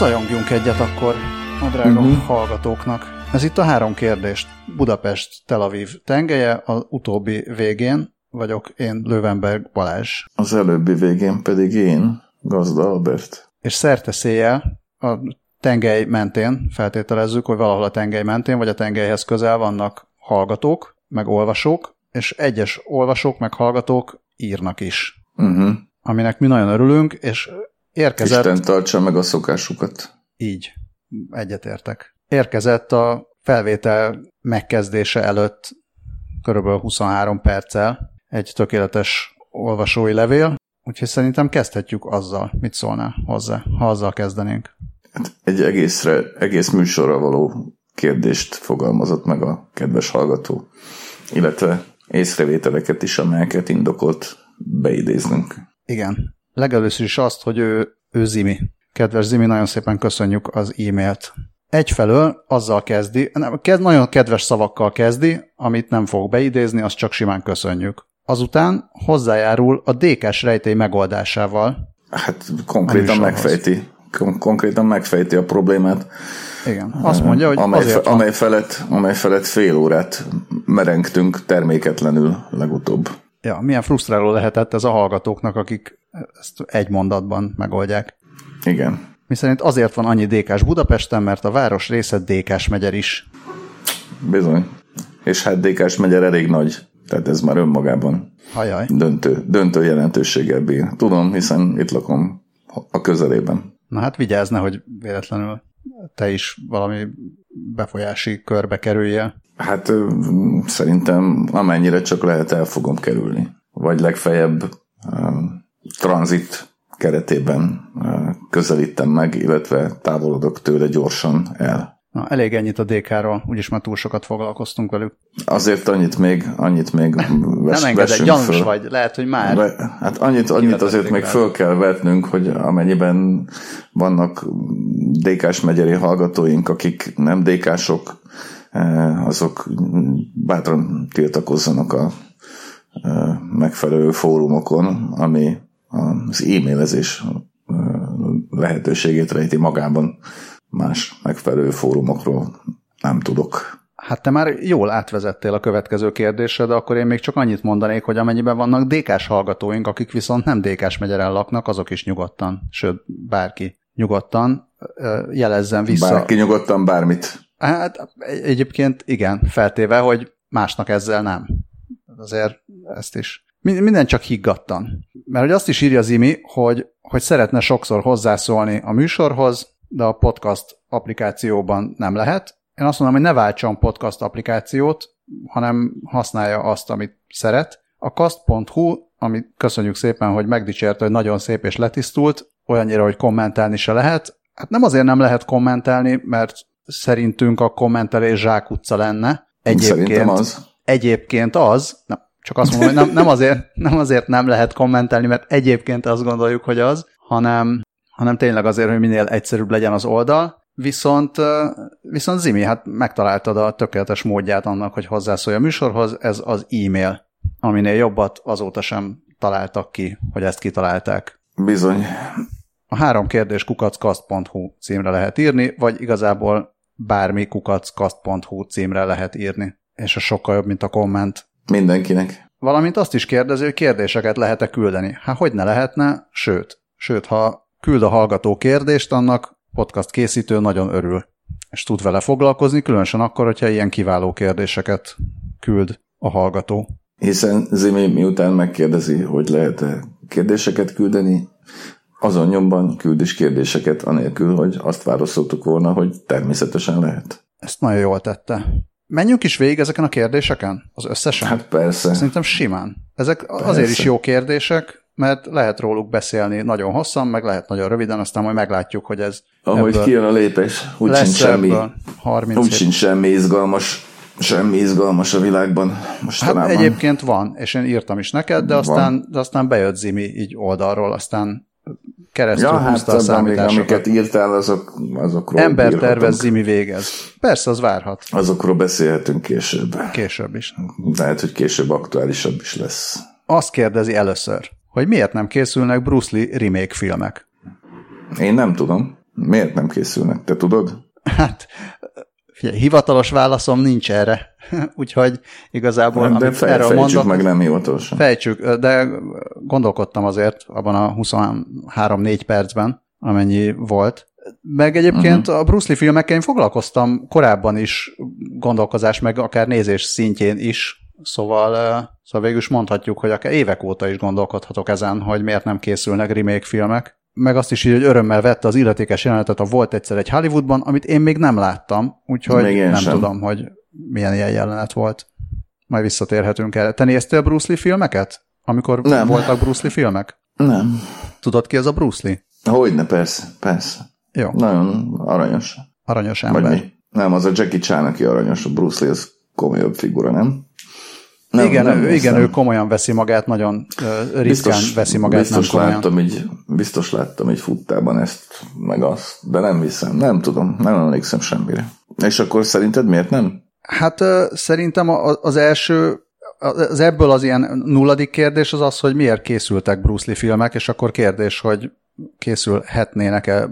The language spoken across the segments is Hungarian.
Zajongjunk egyet akkor a drága uh-huh. hallgatóknak. Ez itt a három kérdést. Budapest, Tel Aviv tengelye, az utóbbi végén vagyok én Löwenberg Balázs. Az előbbi végén pedig én, Gazda Albert. És szerte széjjel a tengely mentén, feltételezzük, hogy valahol a tengely mentén, vagy a tengelyhez közel vannak hallgatók, meg olvasók, és egyes olvasók, meg hallgatók írnak is. Uh-huh. Aminek mi nagyon örülünk, és érkezett... Isten tartsa meg a szokásukat. Így, egyetértek. Érkezett a felvétel megkezdése előtt körülbelül 23 perccel egy tökéletes olvasói levél, úgyhogy szerintem kezdhetjük azzal. Mit szólnál hozzá, ha azzal kezdenénk? Hát egy egészre, egész műsorra való kérdést fogalmazott meg a kedves hallgató, illetve észrevételeket is, amelyeket indokolt beidéznünk. Igen. Legelőször is azt, hogy ő, ő Zimi. Kedves Zimi, nagyon szépen köszönjük az e-mailt. Egyfelől azzal kezdi, nem, kezd, nagyon kedves szavakkal kezdi, amit nem fog beidézni, azt csak simán köszönjük. Azután hozzájárul a DK-s rejtély megoldásával. Hát konkrétan megfejti, kon- konkrétan megfejti a problémát. Igen, azt mondja, hogy amely, fe, amely, felett, amely felett fél órát merengtünk terméketlenül legutóbb. Ja, milyen frusztráló lehetett ez a hallgatóknak, akik ezt egy mondatban megoldják. Igen. Miszerint azért van annyi DK-s Budapesten, mert a város része DK-s megyer is. Bizony. És hát DK-s megyer elég nagy, tehát ez már önmagában Hajaj. döntő, döntő jelentőséggel bír. Tudom, hiszen itt lakom a közelében. Na hát vigyázz, hogy véletlenül te is valami befolyási körbe kerüljél. Hát szerintem amennyire csak lehet el fogom kerülni. Vagy legfeljebb tranzit keretében közelítem meg, illetve távolodok tőle gyorsan el. Na, elég ennyit a DK-ról, úgyis már túl sokat foglalkoztunk velük. Azért annyit még, annyit még ves, Nem vessünk gyanús föl. vagy, lehet, hogy már. Be, hát annyit, annyit azért még rá. föl kell vetnünk, hogy amennyiben vannak DK-s megyeri hallgatóink, akik nem DK-sok, azok bátran tiltakozzanak a megfelelő fórumokon, ami az e-mailezés eh, lehetőségét rejti magában. Más megfelelő fórumokról nem tudok. Hát te már jól átvezettél a következő kérdésre, de akkor én még csak annyit mondanék, hogy amennyiben vannak DK-s hallgatóink, akik viszont nem DK-s megyeren laknak, azok is nyugodtan, sőt, bárki nyugodtan jelezzen vissza. Bárki nyugodtan bármit. Hát egy- egyébként igen, feltéve, hogy másnak ezzel nem. Azért ezt is. Min- Minden csak higgadtan. Mert hogy azt is írja Zimi, hogy, hogy szeretne sokszor hozzászólni a műsorhoz, de a podcast applikációban nem lehet. Én azt mondom, hogy ne váltson podcast applikációt, hanem használja azt, amit szeret. A kast.hu, amit köszönjük szépen, hogy megdicsérte, hogy nagyon szép és letisztult, olyannyira, hogy kommentálni se lehet. Hát nem azért nem lehet kommentálni, mert szerintünk a kommentelés zsákutca lenne. Szerintem az. Egyébként az, nem, csak azt mondom, hogy nem, nem, azért, nem azért nem lehet kommentelni, mert egyébként azt gondoljuk, hogy az, hanem, hanem tényleg azért, hogy minél egyszerűbb legyen az oldal. Viszont, viszont Zimi, hát megtaláltad a tökéletes módját annak, hogy hozzászólj a műsorhoz, ez az e-mail, aminél jobbat azóta sem találtak ki, hogy ezt kitalálták. Bizony. A három kérdés kukackast.hu címre lehet írni, vagy igazából bármi kukackast.hu címre lehet írni, és ez sokkal jobb, mint a komment. Mindenkinek. Valamint azt is kérdezi, hogy kérdéseket lehet-e küldeni. Hát hogy ne lehetne, sőt, sőt, ha küld a hallgató kérdést, annak podcast készítő nagyon örül, és tud vele foglalkozni, különösen akkor, hogyha ilyen kiváló kérdéseket küld a hallgató. Hiszen Zimi miután megkérdezi, hogy lehet-e kérdéseket küldeni, azon nyomban küld is kérdéseket, anélkül, hogy azt válaszoltuk volna, hogy természetesen lehet. Ezt nagyon jól tette. Menjünk is végig ezeken a kérdéseken? Az összesen? Hát persze. Szerintem simán. Ezek azért is jó kérdések, mert lehet róluk beszélni nagyon hosszan, meg lehet nagyon röviden, aztán majd meglátjuk, hogy ez Ahogy kijön a lépés, úgy sincs semmi, ebből 30 úgy sincs semmi izgalmas, semmi izgalmas a világban Hát mostanában. egyébként van, és én írtam is neked, de aztán, de aztán bejött Zimi így oldalról, aztán keresztül ja, ja, hát húzta a abban még, számításokat. amiket írtál, azok, azokról Ember tervez, Zimi végez. Persze, az várhat. Azokról beszélhetünk később. Később is. Lehet, hogy később aktuálisabb is lesz. Azt kérdezi először, hogy miért nem készülnek Bruce Lee remake filmek. Én nem tudom. Miért nem készülnek? Te tudod? Hát, figyelj, hivatalos válaszom nincs erre. Úgyhogy igazából, nem, de fej, erről mondok, meg nem hivatalosan. Fejtsük, de gondolkodtam azért abban a 23-4 percben, amennyi volt. Meg egyébként uh-huh. a Bruce Lee filmekkel én foglalkoztam korábban is gondolkozás, meg akár nézés szintjén is, Szóval, szóval végül is mondhatjuk, hogy akár évek óta is gondolkodhatok ezen, hogy miért nem készülnek remake filmek. Meg azt is így, hogy örömmel vette az illetékes jelenetet a Volt egyszer egy Hollywoodban, amit én még nem láttam, úgyhogy még nem sem. tudom, hogy milyen ilyen jelenet volt. Majd visszatérhetünk erre. Te néztél Bruce Lee filmeket? Amikor nem. voltak Bruce Lee filmek? Nem. Tudod ki az a Bruce Lee? Hogyne, persze, persze. Jó. Nagyon aranyos. Aranyos ember. Vagy mi? Nem, az a Jackie Chan, aki aranyos, a Bruce Lee az komolyabb figura, nem? Nem, igen, nem ő, igen, ő komolyan veszi magát, nagyon ritkán biztos, veszi magát, biztos nem láttam így, Biztos láttam így futtában ezt, meg azt, de nem hiszem, nem tudom, nem emlékszem semmire. És akkor szerinted miért nem? Hát szerintem az első, az ebből az ilyen nulladik kérdés az az, hogy miért készültek Bruce Lee filmek, és akkor kérdés, hogy készülhetnének-e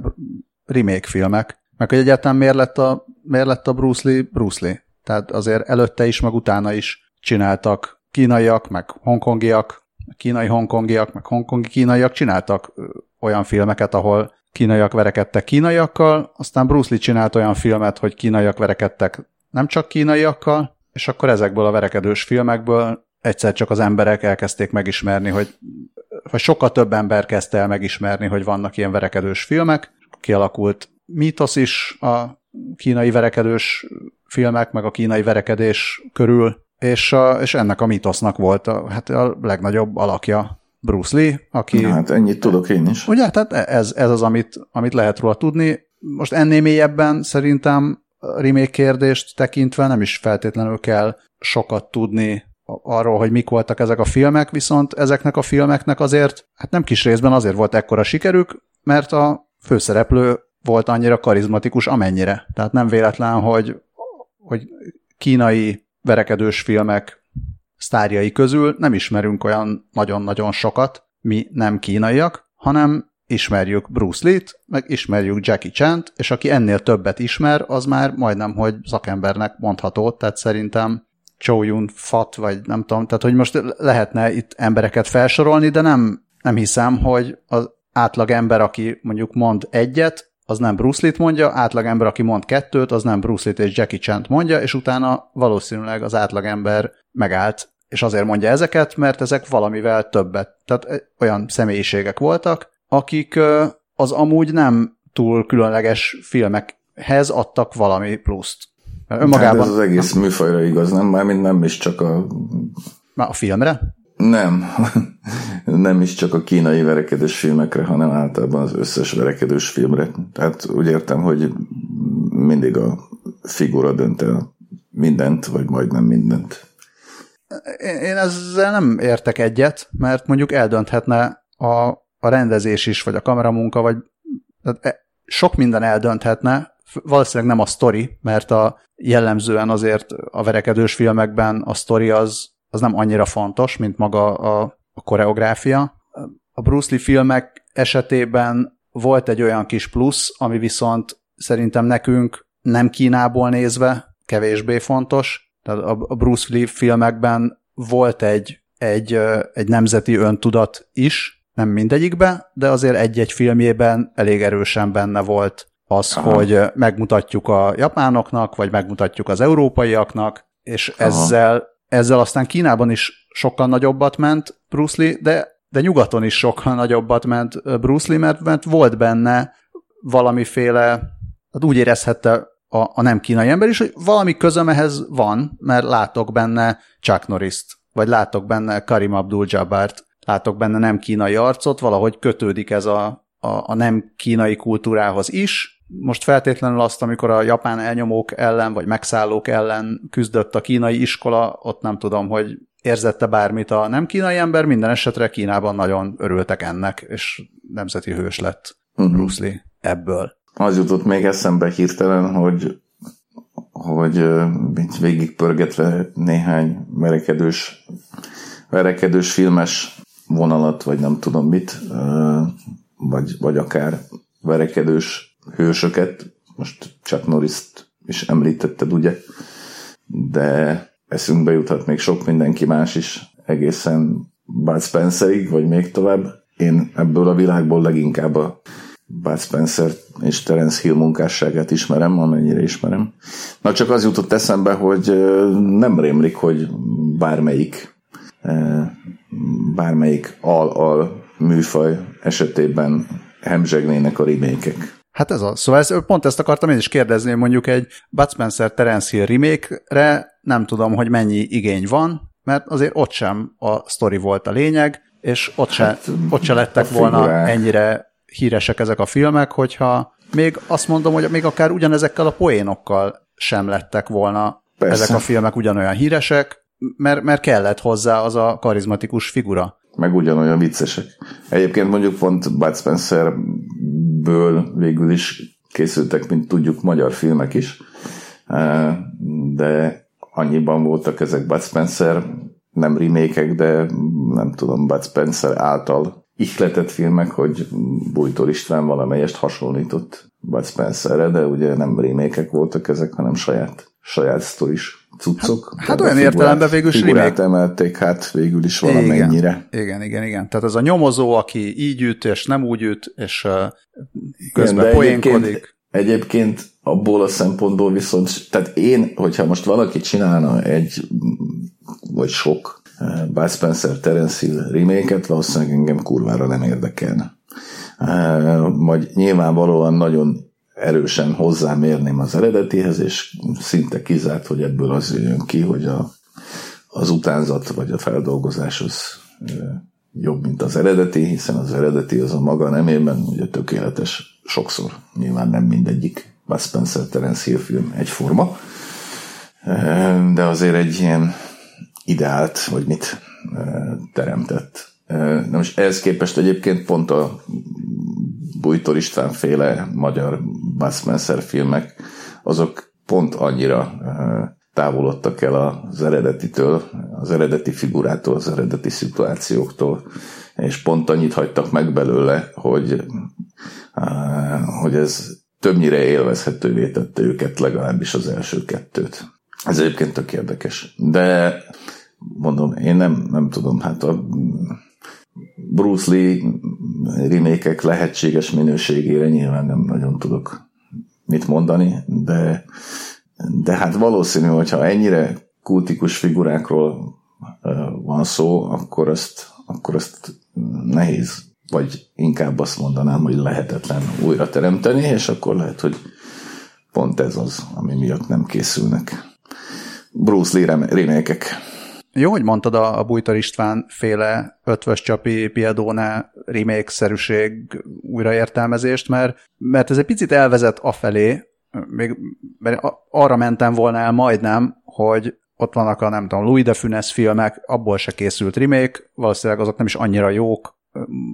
remake filmek, meg hogy egyáltalán miért lett a, miért lett a Bruce Lee Bruce Lee. Tehát azért előtte is, meg utána is csináltak kínaiak, meg hongkongiak, kínai-hongkongiak, meg hongkongi kínaiak csináltak olyan filmeket, ahol kínaiak verekedtek kínaiakkal, aztán Bruce Lee csinált olyan filmet, hogy kínaiak verekedtek nem csak kínaiakkal, és akkor ezekből a verekedős filmekből egyszer csak az emberek elkezdték megismerni, hogy vagy sokkal több ember kezdte el megismerni, hogy vannak ilyen verekedős filmek, kialakult mítosz is a kínai verekedős filmek, meg a kínai verekedés körül, és, a, és ennek a mitosznak volt a, hát a legnagyobb alakja Bruce Lee, aki... Na, hát ennyit tudok én is. Ugye, tehát ez, ez az, amit, amit lehet róla tudni. Most ennél mélyebben szerintem remake kérdést tekintve nem is feltétlenül kell sokat tudni arról, hogy mik voltak ezek a filmek, viszont ezeknek a filmeknek azért, hát nem kis részben azért volt ekkora sikerük, mert a főszereplő volt annyira karizmatikus, amennyire. Tehát nem véletlen, hogy, hogy kínai verekedős filmek sztárjai közül nem ismerünk olyan nagyon-nagyon sokat, mi nem kínaiak, hanem ismerjük Bruce Lee-t, meg ismerjük Jackie Chan-t, és aki ennél többet ismer, az már majdnem, hogy szakembernek mondható, tehát szerintem Chow Yun Fat, vagy nem tudom, tehát hogy most lehetne itt embereket felsorolni, de nem, nem hiszem, hogy az átlag ember, aki mondjuk mond egyet, az nem Bruce Lee-t mondja, átlagember, aki mond kettőt, az nem Bruce Lee-t és Jackie chan mondja, és utána valószínűleg az átlagember megállt, és azért mondja ezeket, mert ezek valamivel többet. Tehát olyan személyiségek voltak, akik az amúgy nem túl különleges filmekhez adtak valami pluszt. Önmagában... Hát ez az egész műfajra igaz, nem? Mármint nem is csak a... A filmre? Nem. nem is csak a kínai verekedős filmekre, hanem általában az összes verekedős filmre. Tehát úgy értem, hogy mindig a figura dönt el mindent, vagy majdnem mindent. Én ezzel nem értek egyet, mert mondjuk eldönthetne a, a rendezés is, vagy a kameramunka, vagy tehát e, sok minden eldönthetne, valószínűleg nem a sztori, mert a jellemzően azért a verekedős filmekben a sztori az, az nem annyira fontos, mint maga a, a koreográfia. A Bruce Lee filmek esetében volt egy olyan kis plusz, ami viszont szerintem nekünk nem Kínából nézve kevésbé fontos. Tehát a Bruce Lee filmekben volt egy, egy, egy nemzeti öntudat is, nem mindegyikben, de azért egy-egy filmjében elég erősen benne volt az, Aha. hogy megmutatjuk a japánoknak, vagy megmutatjuk az európaiaknak, és Aha. ezzel, ezzel aztán Kínában is sokkal nagyobbat ment Bruce Lee, de, de nyugaton is sokkal nagyobbat ment Bruce Lee, mert, mert volt benne valamiféle, hát úgy érezhette a, a nem kínai ember is, hogy valami közöm ehhez van, mert látok benne Chuck Norris-t, vagy látok benne Karim Abdul-Jabbart, látok benne nem kínai arcot, valahogy kötődik ez a, a, a nem kínai kultúrához is, most feltétlenül azt, amikor a japán elnyomók ellen, vagy megszállók ellen küzdött a kínai iskola, ott nem tudom, hogy érzette bármit a nem kínai ember, minden esetre Kínában nagyon örültek ennek, és nemzeti hős lett uh-huh. Bruce Lee ebből. Az jutott még eszembe hirtelen, hogy hogy végig pörgetve néhány verekedős, verekedős filmes vonalat, vagy nem tudom mit, vagy, vagy akár verekedős hősöket, most Chuck Norris-t is említetted, ugye, de eszünkbe juthat még sok mindenki más is, egészen Bud Spencerig, vagy még tovább. Én ebből a világból leginkább a Bud Spencer és Terence Hill munkásságát ismerem, amennyire ismerem. Na csak az jutott eszembe, hogy nem rémlik, hogy bármelyik bármelyik al-al műfaj esetében hemzsegnének a remékek. Hát ez az. Szóval ez, pont ezt akartam én is kérdezni, mondjuk egy Bud Spencer Terence Hill remake-re nem tudom, hogy mennyi igény van, mert azért ott sem a sztori volt a lényeg, és ott se, hát, ott se lettek volna ennyire híresek ezek a filmek, hogyha még azt mondom, hogy még akár ugyanezekkel a poénokkal sem lettek volna Persze. ezek a filmek ugyanolyan híresek, mert, mert kellett hozzá az a karizmatikus figura. Meg ugyanolyan viccesek. Egyébként mondjuk pont Bud Spencerből végül is készültek, mint tudjuk, magyar filmek is, de annyiban voltak ezek Bud Spencer, nem remékek, de nem tudom, Bud Spencer által ihletett filmek, hogy Bújtor István valamelyest hasonlított Bud Spencerre, de ugye nem remékek voltak ezek, hanem saját, saját sztoris cuccok. Hát, hát olyan értelemben végül is remake. emelték hát végül is valamennyire. Igen, igen, igen, igen. Tehát ez a nyomozó, aki így üt, és nem úgy üt, és közben igen, poénkodik. Egyébként, egyébként abból a szempontból viszont, tehát én, hogyha most valaki csinálna egy, vagy sok Bud Spencer Terence Hill remake valószínűleg engem kurvára nem érdekelne. Majd eh, nyilvánvalóan nagyon erősen hozzámérném az eredetihez, és szinte kizárt, hogy ebből az jön ki, hogy a, az utánzat vagy a feldolgozás az jobb, mint az eredeti, hiszen az eredeti az a maga nemében ugye tökéletes sokszor. Nyilván nem mindegyik Bud Spencer Terence Hill film egyforma, de azért egy ilyen ideált, vagy mit teremtett. Na most ehhez képest egyébként pont a Bújtor István féle magyar Bud Spencer filmek, azok pont annyira távolodtak el az eredetitől, az eredeti figurától, az eredeti szituációktól, és pont annyit hagytak meg belőle, hogy, hogy ez többnyire élvezhetővé tette őket, legalábbis az első kettőt. Ez egyébként tök érdekes. De mondom, én nem, nem tudom, hát a Bruce Lee remékek lehetséges minőségére nyilván nem nagyon tudok mit mondani, de, de hát valószínű, hogyha ennyire kultikus figurákról van szó, akkor azt, akkor azt nehéz vagy inkább azt mondanám, hogy lehetetlen újra teremteni, és akkor lehet, hogy pont ez az, ami miatt nem készülnek. Bruce Lee remékek. Jó, hogy mondtad a, a Bújtor István féle ötvös csapi Piedone remake-szerűség újraértelmezést, mert, mert ez egy picit elvezet afelé, még mert arra mentem volna el majdnem, hogy ott vannak a nem tudom, Louis de Funes filmek, abból se készült remake, valószínűleg azok nem is annyira jók,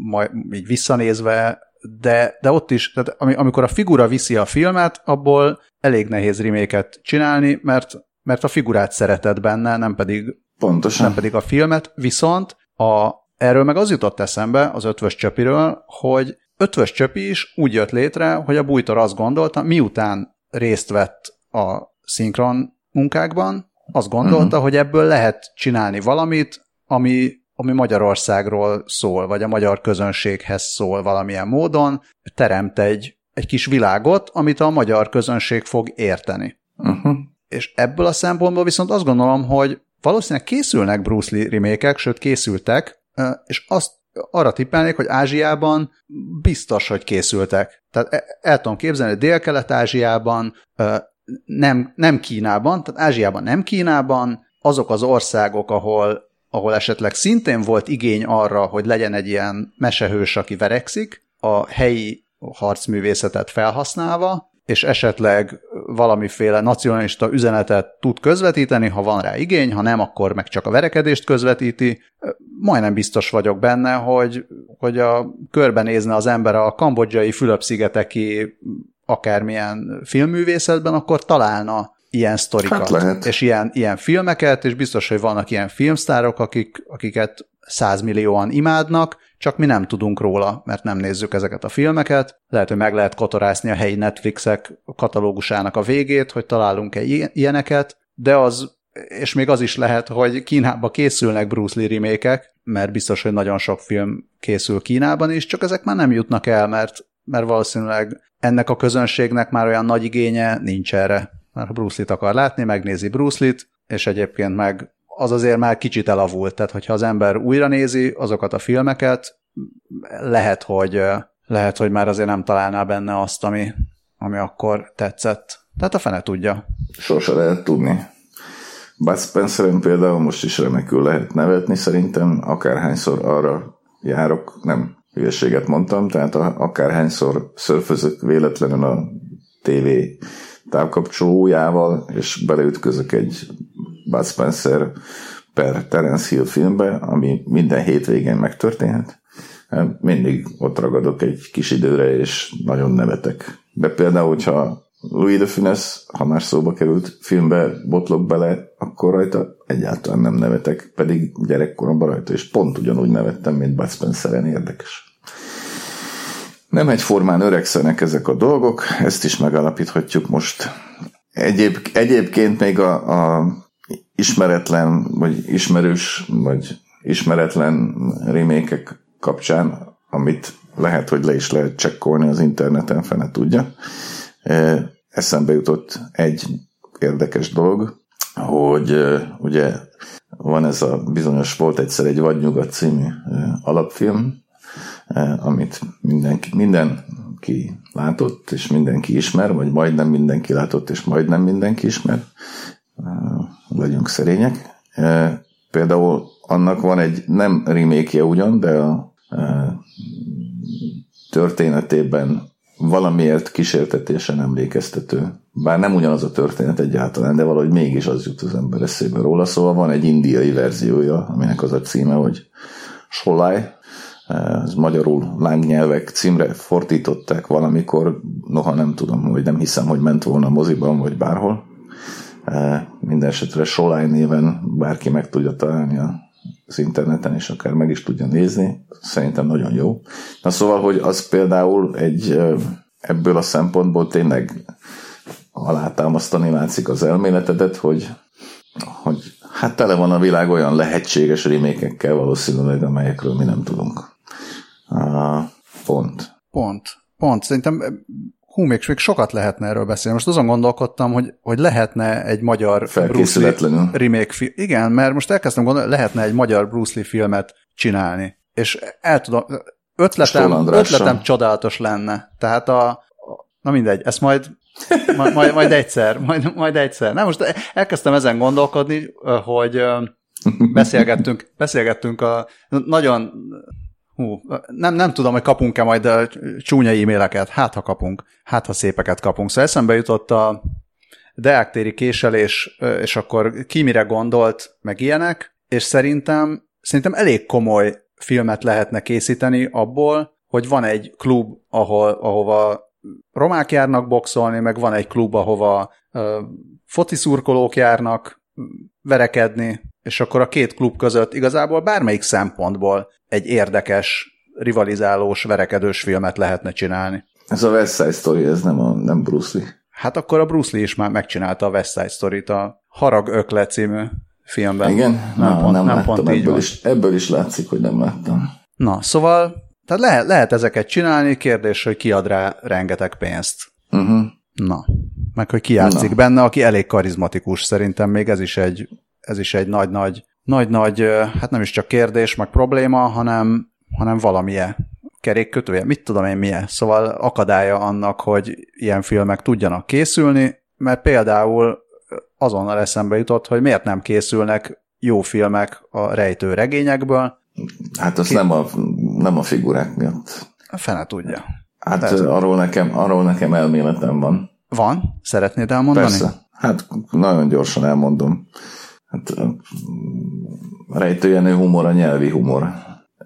majd így visszanézve, de, de ott is, tehát amikor a figura viszi a filmet, abból elég nehéz reméket csinálni, mert, mert a figurát szereted benne, nem pedig, Pontosan. nem pedig a filmet, viszont a, erről meg az jutott eszembe az ötvös csöpiről, hogy ötvös csöpi is úgy jött létre, hogy a bújtor azt gondolta, miután részt vett a szinkron munkákban, azt gondolta, uh-huh. hogy ebből lehet csinálni valamit, ami ami Magyarországról szól, vagy a magyar közönséghez szól valamilyen módon, teremt egy, egy kis világot, amit a magyar közönség fog érteni. Uh-huh. És ebből a szempontból viszont azt gondolom, hogy valószínűleg készülnek Bruce Lee remékek, sőt készültek, és azt arra tippelnék, hogy Ázsiában biztos, hogy készültek. Tehát e, el tudom képzelni, hogy Dél-Kelet-Ázsiában, nem, nem Kínában, tehát Ázsiában nem Kínában, azok az országok, ahol ahol esetleg szintén volt igény arra, hogy legyen egy ilyen mesehős, aki verekszik, a helyi harcművészetet felhasználva, és esetleg valamiféle nacionalista üzenetet tud közvetíteni, ha van rá igény, ha nem, akkor meg csak a verekedést közvetíti. Majdnem biztos vagyok benne, hogy, hogy a körbenézne az ember a kambodzsai Fülöp-szigeteki akármilyen filmművészetben, akkor találna ilyen sztorikat, hát lehet. és ilyen, ilyen filmeket, és biztos, hogy vannak ilyen filmsztárok, akik, akiket százmillióan imádnak, csak mi nem tudunk róla, mert nem nézzük ezeket a filmeket. Lehet, hogy meg lehet kotorászni a helyi Netflixek katalógusának a végét, hogy találunk-e ilyeneket, de az, és még az is lehet, hogy Kínában készülnek Bruce Lee remékek, mert biztos, hogy nagyon sok film készül Kínában is, csak ezek már nem jutnak el, mert, mert valószínűleg ennek a közönségnek már olyan nagy igénye nincs erre. Mert ha Bruce Lee-t akar látni, megnézi Bruce Lee-t, és egyébként meg az azért már kicsit elavult, tehát hogyha az ember újra nézi azokat a filmeket, lehet, hogy, lehet, hogy már azért nem találná benne azt, ami, ami akkor tetszett. Tehát a fene tudja. Sose lehet tudni. Bud spencer például most is remekül lehet nevetni, szerintem akárhányszor arra járok, nem hülyeséget mondtam, tehát akárhányszor szörfözök véletlenül a TV távkapcsolójával, és beleütközök egy Bud Spencer per Terence Hill filmbe, ami minden hétvégén megtörténhet. Hát mindig ott ragadok egy kis időre, és nagyon nevetek. De például, hogyha Louis de Funès, ha már szóba került filmbe botlok bele, akkor rajta egyáltalán nem nevetek, pedig gyerekkoromban rajta, és pont ugyanúgy nevettem, mint Bud Spencer-en érdekes. Nem egyformán öregszenek ezek a dolgok, ezt is megalapíthatjuk most. Egyéb, egyébként még a, a ismeretlen, vagy ismerős, vagy ismeretlen remékek kapcsán, amit lehet, hogy le is lehet csekkolni az interneten, fene tudja. Eszembe jutott egy érdekes dolog, hogy ugye van ez a bizonyos, volt egyszer egy Vadnyugat című alapfilm, amit mindenki, mindenki látott, és mindenki ismer, vagy majdnem mindenki látott, és majdnem mindenki ismer, legyünk szerények. Például annak van egy nem remake ugyan, de a történetében valamiért kísértetésen emlékeztető. Bár nem ugyanaz a történet egyáltalán, de valahogy mégis az jut az ember eszébe róla. Szóval van egy indiai verziója, aminek az a címe, hogy Solai, ez magyarul lángnyelvek címre fordították valamikor, noha nem tudom, hogy nem hiszem, hogy ment volna a moziban, vagy bárhol. Minden esetre Solai néven bárki meg tudja találni az interneten, és akár meg is tudja nézni. Szerintem nagyon jó. Na szóval, hogy az például egy ebből a szempontból tényleg alátámasztani látszik az elméletedet, hogy, hogy hát tele van a világ olyan lehetséges remékekkel valószínűleg, amelyekről mi nem tudunk. Uh, pont. Pont. Pont. Szerintem hú, még, még sokat lehetne erről beszélni. Most azon gondolkodtam, hogy, hogy lehetne egy magyar Bruce Lee remake film. Igen, mert most elkezdtem gondolni, lehetne egy magyar Bruce Lee filmet csinálni. És el tudom, ötletem, ötletem csodálatos lenne. Tehát a, a na mindegy, ezt majd majd, majd egyszer, majd, majd egyszer. Nem, most elkezdtem ezen gondolkodni, hogy beszélgettünk, beszélgettünk a nagyon Hú, nem, nem tudom, hogy kapunk-e majd csúnya e-maileket. Hát, ha kapunk. Hát, ha szépeket kapunk. Szóval eszembe jutott a deáktéri késelés, és akkor ki mire gondolt, meg ilyenek, és szerintem, szerintem elég komoly filmet lehetne készíteni abból, hogy van egy klub, ahol, ahova romák járnak boxolni, meg van egy klub, ahova uh, foci szurkolók járnak verekedni, és akkor a két klub között igazából bármelyik szempontból egy érdekes, rivalizálós, verekedős filmet lehetne csinálni. Ez a West Side Story, ez nem, a, nem Bruce Lee. Hát akkor a Bruce Lee is már megcsinálta a West Side Story-t a Harag Ökle című filmben. Igen? Nem, Na, pont, nem, nem láttam, pont így ebből, is, ebből is látszik, hogy nem láttam. Na, szóval tehát lehet, lehet ezeket csinálni, kérdés, hogy ki ad rá rengeteg pénzt. Uh-huh. Na, meg hogy ki játszik Na. benne, aki elég karizmatikus, szerintem még ez is egy, ez is egy nagy-nagy nagy-nagy, hát nem is csak kérdés, meg probléma, hanem, hanem valamilyen kerékkötője, mit tudom én milyen. Szóval akadálya annak, hogy ilyen filmek tudjanak készülni, mert például azonnal eszembe jutott, hogy miért nem készülnek jó filmek a rejtő regényekből. Hát az Ki... nem, a, nem a figurák miatt. Fene tudja. Hát Persze. arról nekem, arról nekem elméletem van. Van? Szeretnéd elmondani? Persze. Hát nagyon gyorsan elmondom. Hát a rejtőjenő humor a nyelvi humor,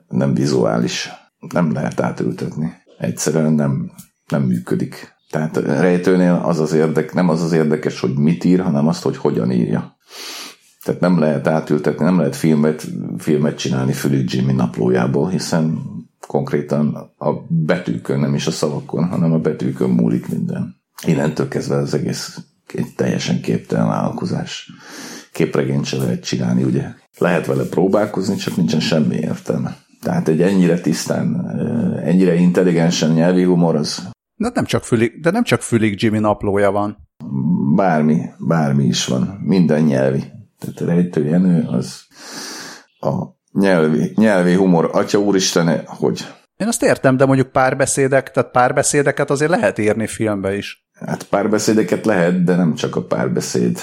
nem vizuális. Nem lehet átültetni. Egyszerűen nem, nem működik. Tehát a rejtőnél az az érdek, nem az az érdekes, hogy mit ír, hanem azt, hogy hogyan írja. Tehát nem lehet átültetni, nem lehet filmet, filmet csinálni Fülük Jimmy naplójából, hiszen konkrétan a betűkön, nem is a szavakon, hanem a betűkön múlik minden. Innentől kezdve az egész egy teljesen képtelen vállalkozás. Képregényt se lehet csinálni, ugye? Lehet vele próbálkozni, csak nincsen semmi értelme. Tehát egy ennyire tisztán, ennyire intelligensen nyelvi humor az... De nem csak fülig, de nem csak fülig Jimmy naplója van. Bármi, bármi is van. Minden nyelvi. Tehát Rejtő Jenő az a nyelvi, nyelvi humor. Atya úristen, hogy... Én azt értem, de mondjuk párbeszédek, tehát párbeszédeket azért lehet írni filmbe is. Hát párbeszédeket lehet, de nem csak a párbeszéd,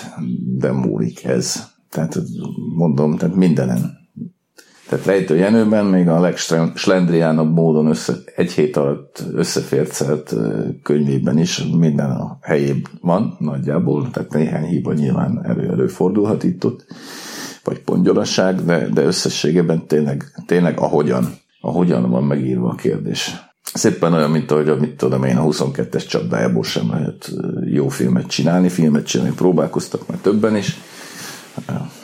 de múlik ez. Tehát mondom, tehát mindenen. Tehát Rejtő Jenőben még a legslendriánabb módon össze, egy hét alatt összefércelt könyvében is minden a helyében van nagyjából, tehát néhány hiba nyilván elő előfordulhat itt ott, vagy pongyolasság, de, de összességében tényleg, tényleg ahogyan, ahogyan van megírva a kérdés. Szépen olyan, mint ahogy, mit tudom én, a 22-es csapdájából sem lehet jó filmet csinálni, filmet csinálni próbálkoztak már többen is,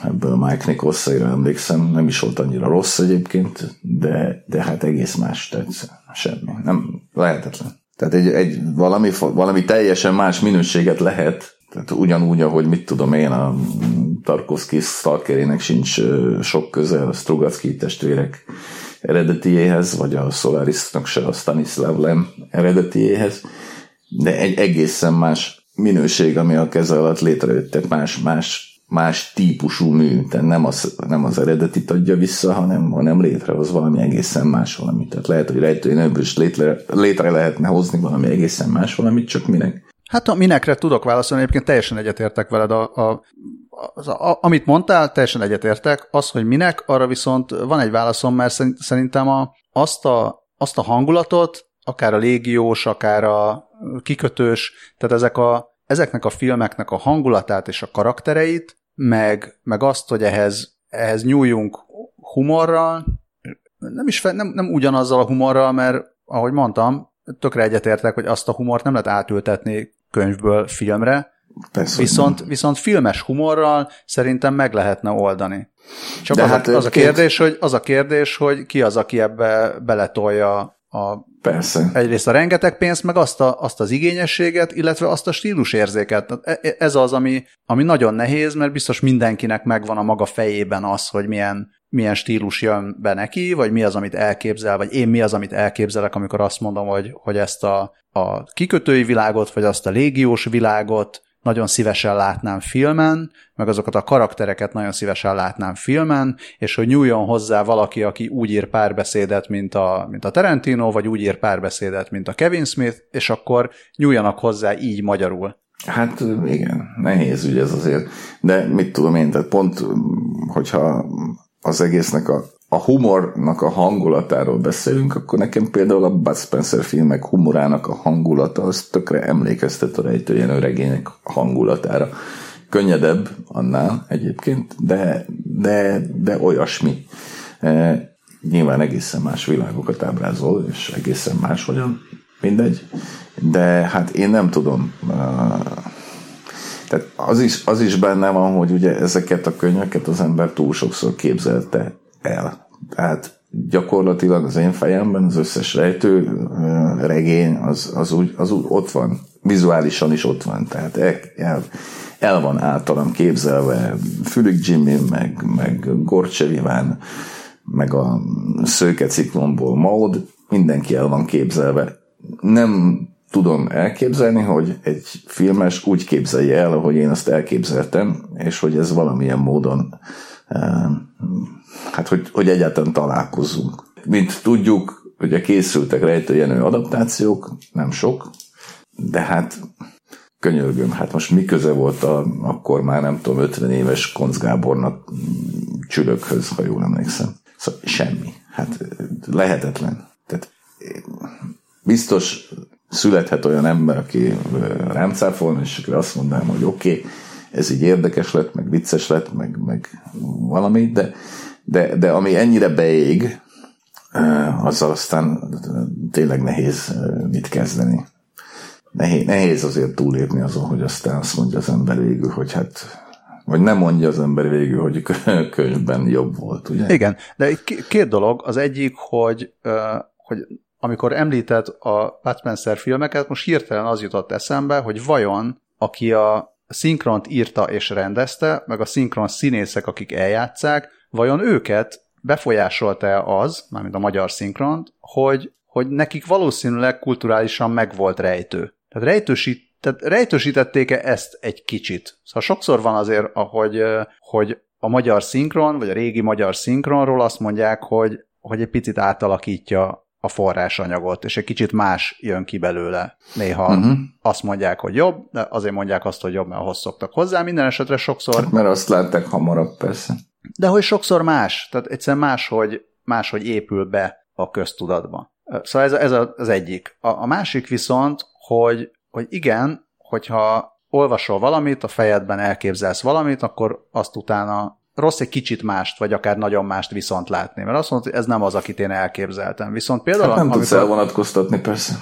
ebből a Mike nichols emlékszem, nem is volt annyira rossz egyébként, de, de hát egész más, tehát semmi, nem lehetetlen. Tehát egy, egy valami, valami teljesen más minőséget lehet, tehát ugyanúgy, ahogy mit tudom én, a Tarkovsky Stalkerének sincs sok köze a Strugacki testvérek eredetiéhez, vagy a Solarisnak se a Stanislav Lem eredetiéhez, de egy egészen más minőség, ami a keze alatt létrejött, tehát más, más más típusú mű, tehát nem az, nem az eredetit adja vissza, hanem, hanem létrehoz valami egészen más valamit. Tehát lehet, hogy rejtői nőből is létre, létre lehetne hozni valami egészen más valamit, csak minek. Hát a minekre tudok válaszolni, egyébként teljesen egyetértek veled. A, a, a, a, amit mondtál, teljesen egyetértek. Az, hogy minek, arra viszont van egy válaszom, mert szerintem a, azt, a, azt a hangulatot, akár a légiós, akár a kikötős, tehát ezek a, ezeknek a filmeknek a hangulatát és a karaktereit meg, meg azt, hogy ehhez, ehhez nyúljunk humorral, nem is fel, nem, nem ugyanazzal a humorral, mert ahogy mondtam, tökre egyetértek, hogy azt a humort nem lehet átültetni könyvből filmre, Persze, viszont, viszont filmes humorral szerintem meg lehetne oldani. Csak De az, hát a, az, a kérdés, két... hogy, az a kérdés, hogy ki az, aki ebbe beletolja a Persze. Egyrészt a rengeteg pénzt, meg azt, a, azt az igényességet, illetve azt a stílusérzéket. E, e, ez az, ami, ami nagyon nehéz, mert biztos mindenkinek megvan a maga fejében az, hogy milyen, milyen stílus jön be neki, vagy mi az, amit elképzel, vagy én mi az, amit elképzelek, amikor azt mondom, hogy, hogy ezt a, a kikötői világot, vagy azt a légiós világot, nagyon szívesen látnám filmen, meg azokat a karaktereket nagyon szívesen látnám filmen, és hogy nyúljon hozzá valaki, aki úgy ír párbeszédet, mint a, mint a Tarantino, vagy úgy ír párbeszédet, mint a Kevin Smith, és akkor nyúljanak hozzá így magyarul. Hát igen, nehéz ügy ez azért. De mit tudom én, tehát pont, hogyha az egésznek a a humornak a hangulatáról beszélünk, akkor nekem például a Bud Spencer filmek humorának a hangulata az tökre emlékeztet a rejtőjenő regények hangulatára. Könnyedebb annál egyébként, de, de, de olyasmi. E, nyilván egészen más világokat ábrázol, és egészen más hogyan, mindegy. De hát én nem tudom. E, tehát az is, az is benne van, hogy ugye ezeket a könyveket az ember túl sokszor képzelte el. Tehát gyakorlatilag az én fejemben az összes rejtő regény az, az, úgy, az úgy ott van, vizuálisan is ott van, tehát el, el, el van általam képzelve Fülük Jimmy, meg, meg Gorcseviván, meg a Szőke ciklomból Maud, mindenki el van képzelve. Nem tudom elképzelni, hogy egy filmes úgy képzelje el, ahogy én azt elképzeltem, és hogy ez valamilyen módon hát hogy, hogy egyáltalán találkozunk. Mint tudjuk, ugye készültek rejtőjenő adaptációk, nem sok, de hát könyörgöm, hát most mi köze volt a, akkor már nem tudom, 50 éves Konc Gábornak csülökhöz, ha jól emlékszem. Szóval semmi. Hát lehetetlen. Tehát biztos születhet olyan ember, aki rám cáfolna, és akkor azt mondanám, hogy oké, okay, ez így érdekes lett, meg vicces lett, meg, meg valami, de de, de ami ennyire beég, azzal aztán tényleg nehéz mit kezdeni. Nehéz, nehéz azért túlépni azon, hogy aztán azt mondja az ember végül, hogy hát Vagy nem mondja az ember végül, hogy könyvben jobb volt, ugye? Igen, de két dolog. Az egyik, hogy, hogy amikor említett a Bud Spencer filmeket, most hirtelen az jutott eszembe, hogy vajon aki a szinkront írta és rendezte, meg a szinkron színészek, akik eljátszák, vajon őket befolyásolta az, mármint a magyar szinkront, hogy, hogy nekik valószínűleg kulturálisan megvolt rejtő. Tehát, rejtősít, tehát rejtősítették-e ezt egy kicsit? Szóval sokszor van azért, ahogy, hogy a magyar szinkron, vagy a régi magyar szinkronról azt mondják, hogy, hogy egy picit átalakítja a forrásanyagot, és egy kicsit más jön ki belőle. Néha uh-huh. azt mondják, hogy jobb, de azért mondják azt, hogy jobb, mert ahhoz szoktak hozzá. Minden esetre sokszor... Hát, mert azt látták hamarabb, persze. De hogy sokszor más, tehát egyszerűen máshogy, máshogy épül be a köztudatba. Szóval ez, ez az egyik. A, a másik viszont, hogy, hogy igen, hogyha olvasol valamit, a fejedben elképzelsz valamit, akkor azt utána rossz egy kicsit mást, vagy akár nagyon mást viszont látni. Mert azt mondod, hogy ez nem az, akit én elképzeltem. Viszont például... Hát nem amikor, tudsz elvonatkoztatni, persze.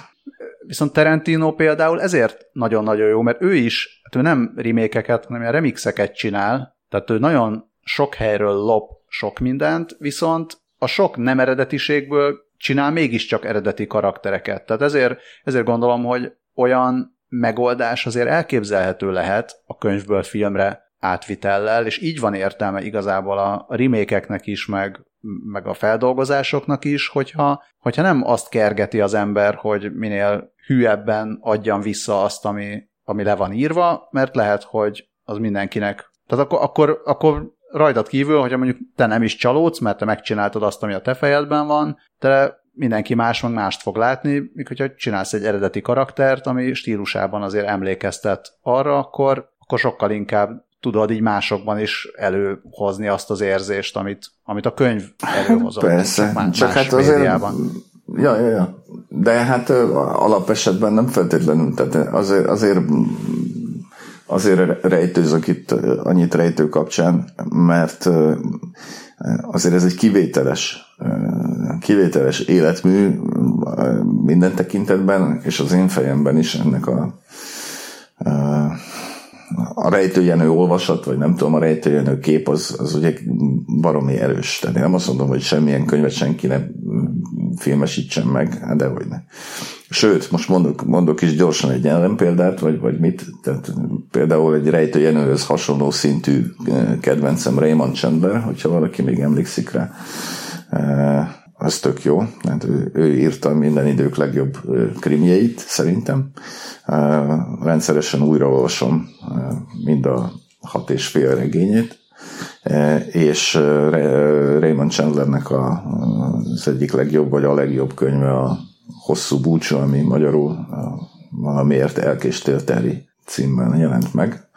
Viszont Tarantino például ezért nagyon-nagyon jó, mert ő is, hát ő nem remékeket, hanem ilyen remixeket csinál, tehát ő nagyon sok helyről lop sok mindent, viszont a sok nem eredetiségből csinál mégiscsak eredeti karaktereket. Tehát ezért, ezért gondolom, hogy olyan megoldás azért elképzelhető lehet a könyvből filmre átvitellel, és így van értelme igazából a remékeknek is, meg, meg a feldolgozásoknak is, hogyha, hogyha nem azt kergeti az ember, hogy minél hűebben adjam vissza azt, ami, ami le van írva, mert lehet, hogy az mindenkinek. Tehát akkor, akkor, akkor rajtad kívül, hogyha mondjuk te nem is csalódsz, mert te megcsináltad azt, ami a te fejedben van, de mindenki más meg mást fog látni, míg hogyha csinálsz egy eredeti karaktert, ami stílusában azért emlékeztet arra, akkor, akkor sokkal inkább tudod így másokban is előhozni azt az érzést, amit, amit a könyv előhozott. Persze, csak, más, csak hát azért, ja, ja, ja. De hát alapesetben nem feltétlenül, tehát azért, azért azért rejtőzök itt annyit rejtő kapcsán, mert azért ez egy kivételes, kivételes életmű minden tekintetben, és az én fejemben is ennek a a rejtőjenő olvasat, vagy nem tudom, a rejtőjenő kép, az, az ugye baromi erős. Tehát én nem azt mondom, hogy semmilyen könyvet senki ne filmesítsen meg, hát dehogy ne. Sőt, most mondok, mondok is gyorsan egy ellenpéldát, vagy, vagy mit, tehát például egy rejtőjenőhöz hasonló szintű kedvencem Raymond Chandler, hogyha valaki még emlékszik rá az tök jó. Hát ő, ő írta minden idők legjobb krimjeit, szerintem. Rendszeresen újraolvasom mind a hat és fél regényét, és Raymond Chandlernek a, az egyik legjobb, vagy a legjobb könyve a Hosszú búcsú, ami magyarul valamiért elkéstél Terry címben jelent meg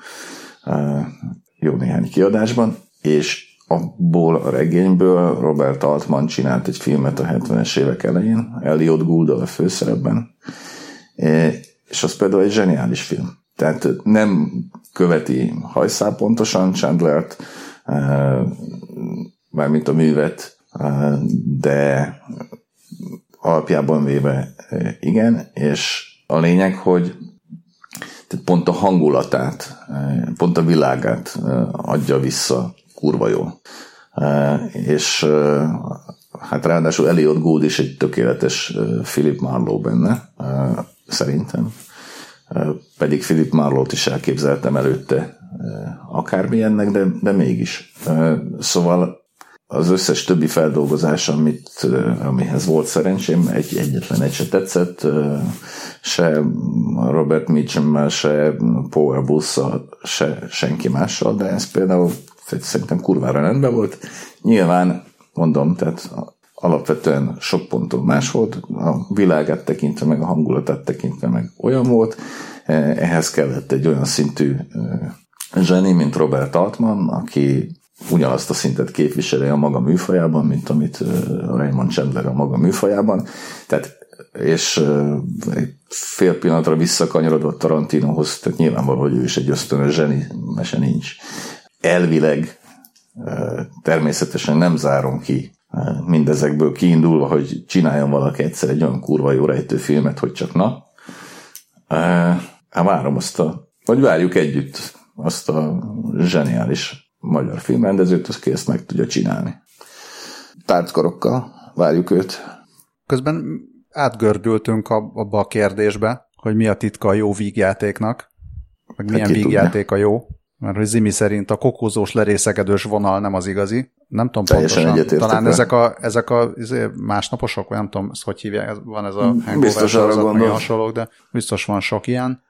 jó néhány kiadásban, és abból a regényből Robert Altman csinált egy filmet a 70-es évek elején, Elliot Gould a főszerepben, e, és az például egy zseniális film. Tehát nem követi hajszál pontosan Chandlert, e, mármint a művet, e, de alapjában véve igen, és a lényeg, hogy pont a hangulatát, pont a világát adja vissza kurva jó. És hát ráadásul Elliot Gould is egy tökéletes Philip Marlowe benne, szerintem. Pedig Philip Marlowe-t is elképzeltem előtte akármilyennek, de, de mégis. Szóval az összes többi feldolgozás, amit, amihez volt szerencsém, egy, egyetlen egy se tetszett, se Robert Mitchum-mel, se Power Busszal, se senki mással, de ez például szerintem kurvára rendben volt. Nyilván, mondom, tehát alapvetően sok ponton más volt, a világát tekintve, meg a hangulatát tekintve, meg olyan volt. E, ehhez kellett egy olyan szintű e, zseni, mint Robert Altman, aki ugyanazt a szintet képviseli a maga műfajában, mint amit e, Raymond Chandler a maga műfajában. Tehát és egy fél pillanatra visszakanyarodott Tarantinohoz, tehát nyilvánvaló, hogy ő is egy ösztönös zseni, mese nincs elvileg természetesen nem zárom ki mindezekből kiindulva, hogy csináljon valaki egyszer egy olyan kurva jó rejtőfilmet, hogy csak na. Hát várom azt a, vagy várjuk együtt azt a zseniális magyar filmrendezőt, az ki ezt meg tudja csinálni. Tártkorokkal várjuk őt. Közben átgördültünk abba a kérdésbe, hogy mi a titka a jó vígjátéknak, meg milyen hát vígjáték a jó. Mert hogy Zimi szerint a kokózós lerészegedős vonal nem az igazi. Nem tudom Teljesen pontosan. Talán ezek a, ezek a izé, másnaposok, vagy nem tudom, ezt hogy hívják, van ez a hangover biztos arra hasonlók, de biztos van sok ilyen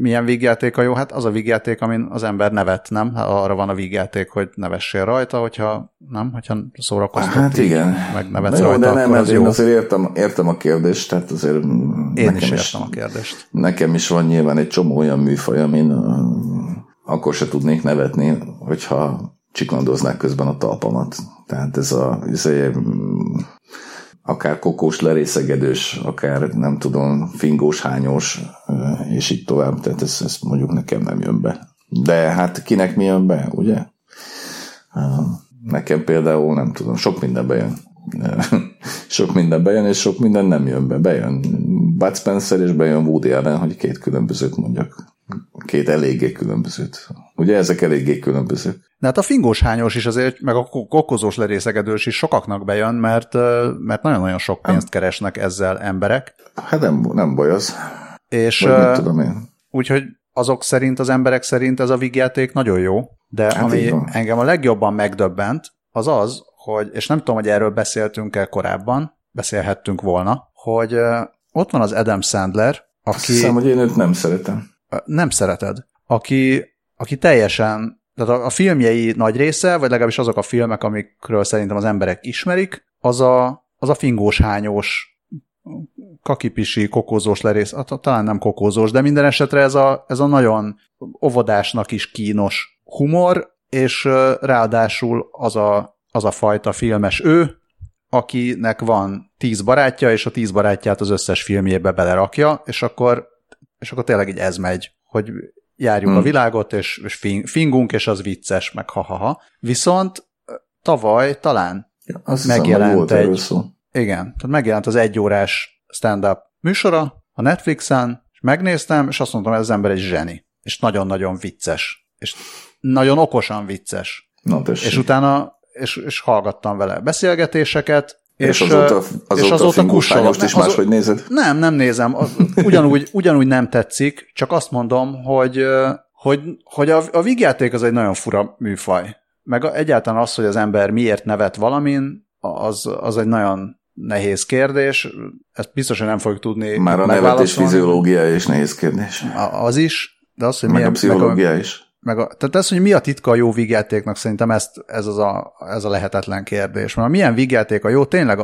milyen vígjáték a jó? Hát az a vígjáték, amin az ember nevet, nem? Hát arra van a vígjáték, hogy nevessél rajta, hogyha nem, hogyha szórakoztat. Hát igen. Meg nevetsz jó, rajta, de nem, az én jó. azért értem, értem a kérdést, tehát azért én is értem is, a kérdést. Nekem is van nyilván egy csomó olyan műfaj, amin akkor se tudnék nevetni, hogyha csiklandoznák közben a talpamat. Tehát ez a, ez a akár kokós lerészegedős, akár nem tudom, fingós, hányós, és így tovább. Tehát ez, ez mondjuk nekem nem jön be. De hát kinek mi jön be, ugye? Nekem például nem tudom, sok minden bejön. sok minden bejön, és sok minden nem jön be. Bejön Bud Spencer, és bejön Woody Allen, hogy két különbözőt mondjak. Két eléggé különbözőt. Ugye ezek eléggé különbözők. De hát a fingós hányos is azért, meg a kokozós lerészegedős is sokaknak bejön, mert, mert nagyon-nagyon sok pénzt keresnek ezzel emberek. Hát nem, nem baj az. És Vagy tudom én. Úgyhogy azok szerint, az emberek szerint ez a vígjáték nagyon jó, de hát ami engem a legjobban megdöbbent, az az, hogy, és nem tudom, hogy erről beszéltünk-e korábban, beszélhettünk volna, hogy ott van az Adam Sandler, aki... Azt hiszem, hogy én őt nem szeretem. Nem szereted. Aki, aki teljesen tehát a, a filmjei nagy része, vagy legalábbis azok a filmek, amikről szerintem az emberek ismerik, az a, az a fingós hányós kakipisi, kokózós lerész, talán nem kokózós, de minden esetre ez a, ez a nagyon óvodásnak is kínos humor, és ráadásul az a, az a fajta filmes ő, akinek van tíz barátja, és a tíz barátját az összes filmjébe belerakja, és akkor, és akkor tényleg így ez megy, hogy járjuk hmm. a világot, és, és fingunk, és az vicces, meg ha-ha-ha. Viszont tavaly talán ja, megjelent hiszem, egy... Szó. Igen, tehát megjelent az egyórás stand-up műsora a Netflixen, és megnéztem, és azt mondtam, ez az ember egy zseni. És nagyon-nagyon vicces. És nagyon okosan vicces. Na, és utána, és, és hallgattam vele beszélgetéseket, és, és azóta, azóta, és azóta most is máshogy nézed? Nem, nem nézem. Ugyanúgy, ugyanúgy nem tetszik, csak azt mondom, hogy, hogy, hogy a, a vígjáték az egy nagyon fura műfaj. Meg egyáltalán az, hogy az ember miért nevet valamin, az, az egy nagyon nehéz kérdés. Ezt biztosan nem fogjuk tudni Már a nevetés fiziológia is nehéz kérdés. Az is, de az, hogy meg milyen, a pszichológia meg a, is meg a, tehát ez, hogy mi a titka a jó vígjátéknak, szerintem ezt, ez, az a, ez a lehetetlen kérdés. Mert milyen vígjáték a jó, tényleg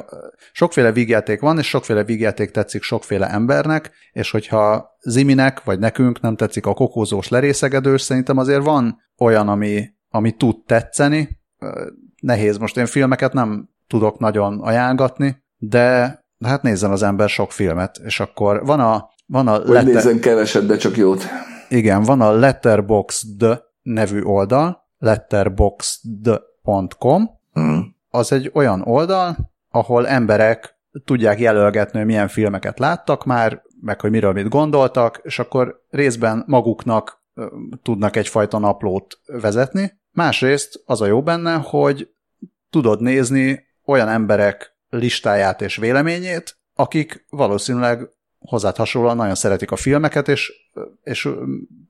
sokféle vígjáték van, és sokféle vígjáték tetszik sokféle embernek, és hogyha Ziminek, vagy nekünk nem tetszik a kokózós lerészegedős, szerintem azért van olyan, ami, ami tud tetszeni. Nehéz, most én filmeket nem tudok nagyon ajánlgatni, de hát nézzen az ember sok filmet, és akkor van a van a Hogy letter... nézzen keveset, de csak jót. Igen, van a Letterboxd nevű oldal, letterboxd.com. Mm. Az egy olyan oldal, ahol emberek tudják jelölgetni, hogy milyen filmeket láttak már, meg hogy miről mit gondoltak, és akkor részben maguknak tudnak egyfajta naplót vezetni. Másrészt az a jó benne, hogy tudod nézni olyan emberek listáját és véleményét, akik valószínűleg hozzád hasonlóan nagyon szeretik a filmeket, és, és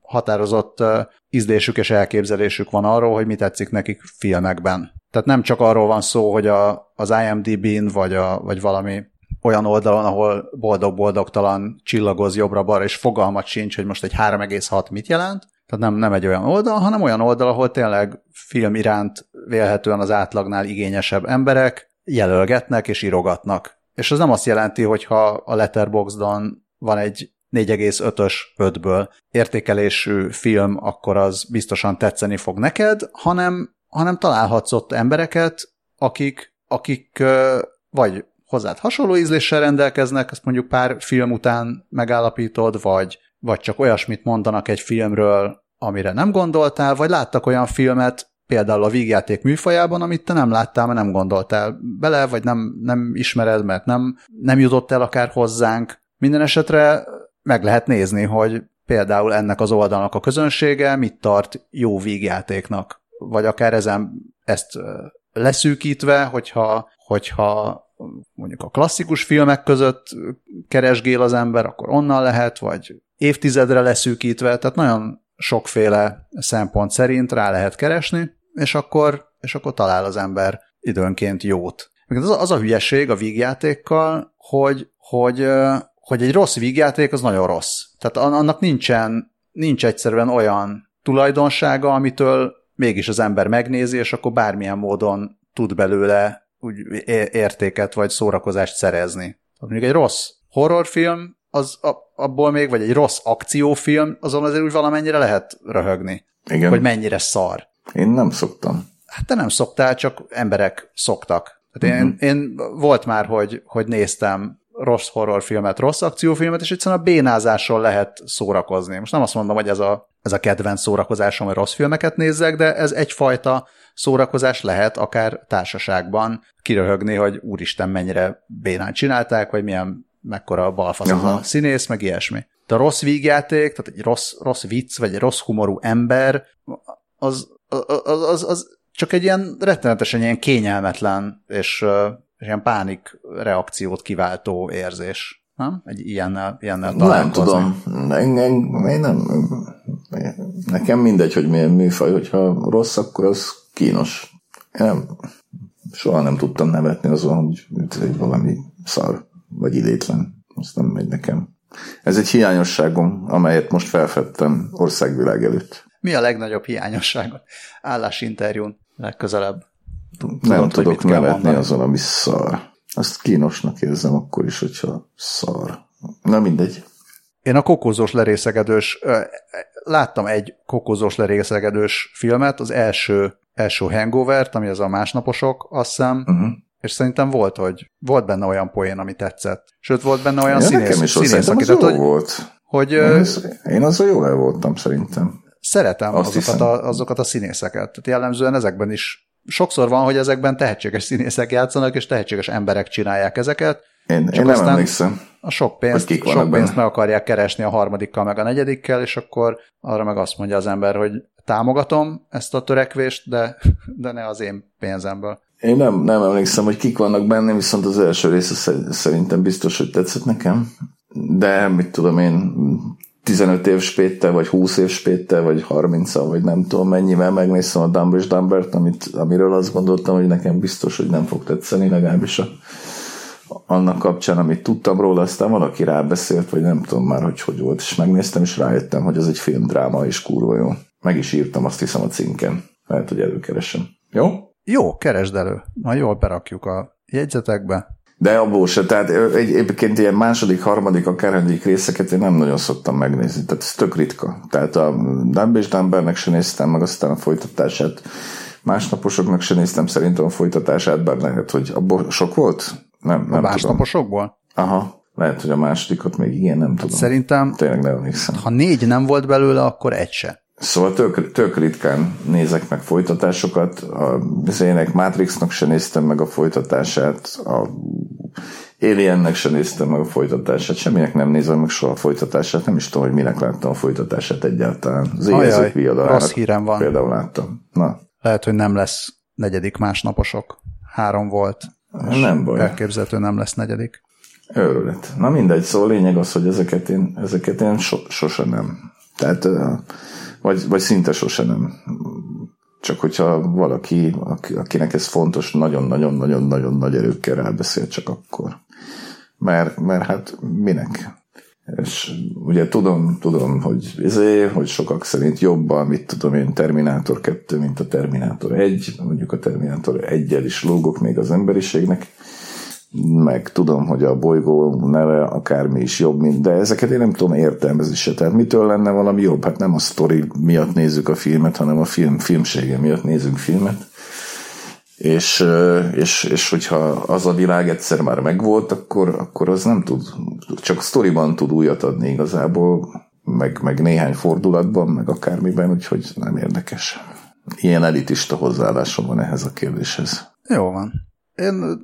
határozott ízlésük és elképzelésük van arról, hogy mi tetszik nekik filmekben. Tehát nem csak arról van szó, hogy a, az IMDb-n vagy, a, vagy valami olyan oldalon, ahol boldog-boldogtalan csillagoz jobbra-balra, és fogalmat sincs, hogy most egy 3,6 mit jelent. Tehát nem, nem egy olyan oldal, hanem olyan oldal, ahol tényleg film iránt vélhetően az átlagnál igényesebb emberek jelölgetnek és írogatnak. És az nem azt jelenti, hogy ha a Letterboxdon van egy 4,5-ös 5-ből értékelésű film, akkor az biztosan tetszeni fog neked, hanem, hanem találhatsz ott embereket, akik, akik vagy hozzád hasonló ízléssel rendelkeznek, ezt mondjuk pár film után megállapítod, vagy, vagy csak olyasmit mondanak egy filmről, amire nem gondoltál, vagy láttak olyan filmet, például a vígjáték műfajában, amit te nem láttál, mert nem gondoltál bele, vagy nem, nem ismered, mert nem, nem jutott el akár hozzánk. Minden esetre meg lehet nézni, hogy például ennek az oldalnak a közönsége mit tart jó vígjátéknak. Vagy akár ezen ezt leszűkítve, hogyha, hogyha mondjuk a klasszikus filmek között keresgél az ember, akkor onnan lehet, vagy évtizedre leszűkítve, tehát nagyon sokféle szempont szerint rá lehet keresni, és akkor, és akkor talál az ember időnként jót. Az a, az a hülyeség a vígjátékkal, hogy, hogy, hogy egy rossz vígjáték az nagyon rossz. Tehát annak nincsen, nincs egyszerűen olyan tulajdonsága, amitől mégis az ember megnézi, és akkor bármilyen módon tud belőle úgy értéket vagy szórakozást szerezni. Mondjuk egy rossz horrorfilm, az abból még, vagy egy rossz akciófilm, azon azért úgy valamennyire lehet röhögni. Igen. Hogy mennyire szar. Én nem szoktam. Hát te nem szoktál, csak emberek szoktak. Tehát uh-huh. én, én volt már, hogy, hogy néztem rossz horrorfilmet, rossz akciófilmet, és egyszerűen a bénázással lehet szórakozni. Most nem azt mondom, hogy ez a, ez a kedvenc szórakozásom, hogy rossz filmeket nézzek, de ez egyfajta szórakozás lehet akár társaságban kiröhögni, hogy úristen mennyire bénán csinálták, vagy milyen mekkora balfasz a színész, meg ilyesmi. De a rossz vígjáték, tehát egy rossz, rossz vicc, vagy egy rossz humorú ember, az, az, az, az csak egy ilyen rettenetesen ilyen kényelmetlen és, és ilyen pánik reakciót kiváltó érzés. Nem? Egy ilyennel, ilyennel Nem tudom. Én, én, én nem, nekem mindegy, hogy milyen műfaj, hogyha rossz, akkor az kínos. Én nem, soha nem tudtam nevetni azon, hogy, hogy valami szar vagy idétlen. Azt nem megy nekem. Ez egy hiányosságom, amelyet most felfedtem országvilág előtt. Mi a legnagyobb hiányosságot? Állásinterjún legközelebb. Tudod, nem tudok nevetni azon, ami szar. Azt kínosnak érzem akkor is, hogyha szar. Na mindegy. Én a kokózós lerészegedős, láttam egy kokózós lerészegedős filmet, az első, első hangover ami az a másnaposok, azt hiszem, uh-huh és szerintem volt, hogy volt benne olyan poén, ami tetszett. Sőt, volt benne olyan ja, színész, nekem is színész, aki, tehát, hogy, volt. Hogy, én, az, én azzal jól el voltam, szerintem. Szeretem azokat a, azokat a színészeket. Tehát jellemzően ezekben is sokszor van, hogy ezekben tehetséges színészek játszanak, és tehetséges emberek csinálják ezeket. Én, én nem emlékszem. A sok pénzt, sok pénzt meg akarják keresni a harmadikkal, meg a negyedikkel, és akkor arra meg azt mondja az ember, hogy támogatom ezt a törekvést, de, de ne az én pénzemből. Én nem, nem emlékszem, hogy kik vannak benne, viszont az első része szerintem biztos, hogy tetszett nekem. De mit tudom én, 15 év spéttel, vagy 20 év spéttel, vagy 30 vagy nem tudom mennyivel megnéztem a Dumb és Dumbert, amit, amiről azt gondoltam, hogy nekem biztos, hogy nem fog tetszeni, legalábbis a, annak kapcsán, amit tudtam róla, aztán valaki rábeszélt, vagy nem tudom már, hogy hogy volt, és megnéztem, és rájöttem, hogy ez egy filmdráma, és kurva jó. Meg is írtam, azt hiszem a cinken. Lehet, hogy előkeresem. Jó? Jó, keresd elő. Na jól berakjuk a jegyzetekbe. De abból se, tehát egy, egyébként ilyen második, harmadik, akárhányadik részeket én nem nagyon szoktam megnézni, tehát ez tök ritka. Tehát a Dumb és Dumbernek se néztem, meg aztán a folytatását. Másnaposoknak se néztem szerintem a folytatását, bár lehet, hogy abból sok volt? Nem, nem a másnaposokból? Tudom. Aha, lehet, hogy a másodikat még igen, nem tudom. Szerintem, Tényleg nem emlékszem. ha négy nem volt belőle, akkor egy se. Szóval tök, tök ritkán nézek meg folytatásokat. A bizonyének Matrixnak se néztem meg a folytatását, a Aliennek se néztem meg a folytatását, semminek nem nézem meg soha a folytatását, nem is tudom, hogy minek láttam a folytatását egyáltalán. Az éjjelzők Rossz hírem van. Például láttam. Na. Lehet, hogy nem lesz negyedik másnaposok. Három volt. Nem baj. Elképzelhető nem lesz negyedik. Őrület. Na mindegy, szóval lényeg az, hogy ezeket én, ezeket én so, sose nem. Tehát vagy, vagy szinte sose nem. Csak hogyha valaki, akinek ez fontos, nagyon-nagyon-nagyon-nagyon nagy erőkkel rábeszél, csak akkor. Mert, mert hát minek? És ugye tudom, tudom, hogy ezért, hogy sokak szerint jobban, mit tudom én, Terminátor 2, mint a Terminátor 1, mondjuk a Terminátor 1 is lógok még az emberiségnek, meg tudom, hogy a bolygó neve akármi is jobb, mint, de ezeket én nem tudom értelmezni se. Tehát mitől lenne valami jobb? Hát nem a sztori miatt nézzük a filmet, hanem a film filmsége miatt nézzünk filmet. És, és, és hogyha az a világ egyszer már megvolt, akkor, akkor az nem tud, csak a sztoriban tud újat adni igazából, meg, meg néhány fordulatban, meg akármiben, úgyhogy nem érdekes. Ilyen elitista hozzáállásom van ehhez a kérdéshez. Jó van. Én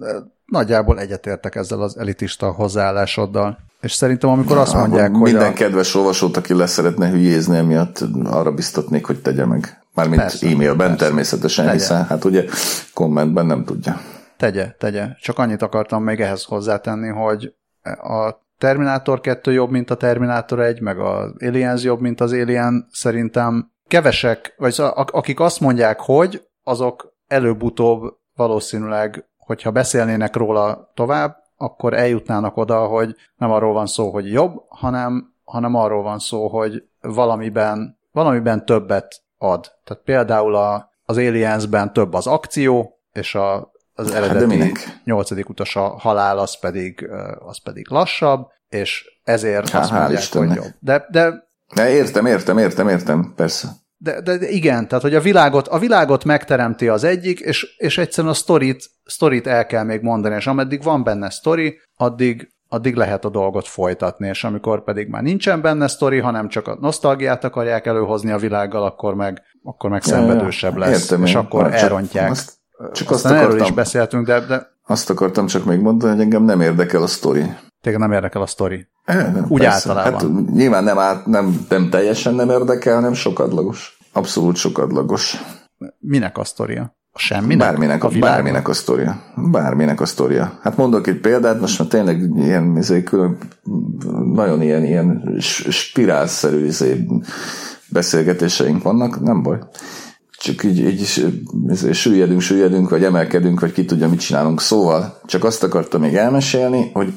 nagyjából egyetértek ezzel az elitista hozzáállásoddal. És szerintem, amikor azt mondják, hogy... Minden a... kedves olvasót, aki lesz szeretne hülyézni emiatt, arra biztatnék, hogy tegye meg. Mármint persze, e-mailben persze. természetesen, tegye. hiszen hát ugye kommentben nem tudja. Tegye, tegye. Csak annyit akartam még ehhez hozzátenni, hogy a Terminátor 2 jobb, mint a Terminátor 1, meg az Aliens jobb, mint az Alien, szerintem kevesek, vagy szóval, akik azt mondják, hogy azok előbb-utóbb valószínűleg, hogyha beszélnének róla tovább, akkor eljutnának oda, hogy nem arról van szó, hogy jobb, hanem, hanem arról van szó, hogy valamiben, valamiben többet ad. Tehát például a, az Aliensben több az akció, és a, az hát eredeti hát nyolcadik utas a halál, az pedig, az pedig lassabb, és ezért Há, azt mondják, hogy jobb. De, de, de értem, értem, értem, értem, persze. De, de, de igen, tehát hogy a világot, a világot megteremti az egyik, és, és egyszerűen a sztorit, sztorit el kell még mondani, és ameddig van benne sztori, addig, addig lehet a dolgot folytatni, és amikor pedig már nincsen benne sztori, hanem csak a nosztalgiát akarják előhozni a világgal, akkor meg, akkor meg szenvedősebb lesz, Értem és én. akkor csak elrontják. Azt, csak azt akartam, erről is beszéltünk, de, de... Azt akartam csak még mondani, hogy engem nem érdekel a sztori. Téged nem érdekel a sztori. Nem, Úgy persze. általában. Hát, nyilván nem, át, nem, nem teljesen nem érdekel, hanem sokadlagos. Abszolút sokadlagos. Minek a sztoria? Semminek? Bárminek a, a bárminek a sztoria. Bárminek a sztoria. Hát mondok egy példát, most már tényleg ilyen izé, külön, nagyon ilyen, ilyen spirálszerű izé, beszélgetéseink vannak, nem baj. Csak így, így izé, süllyedünk, süllyedünk, vagy emelkedünk, vagy ki tudja, mit csinálunk. Szóval csak azt akartam még elmesélni, hogy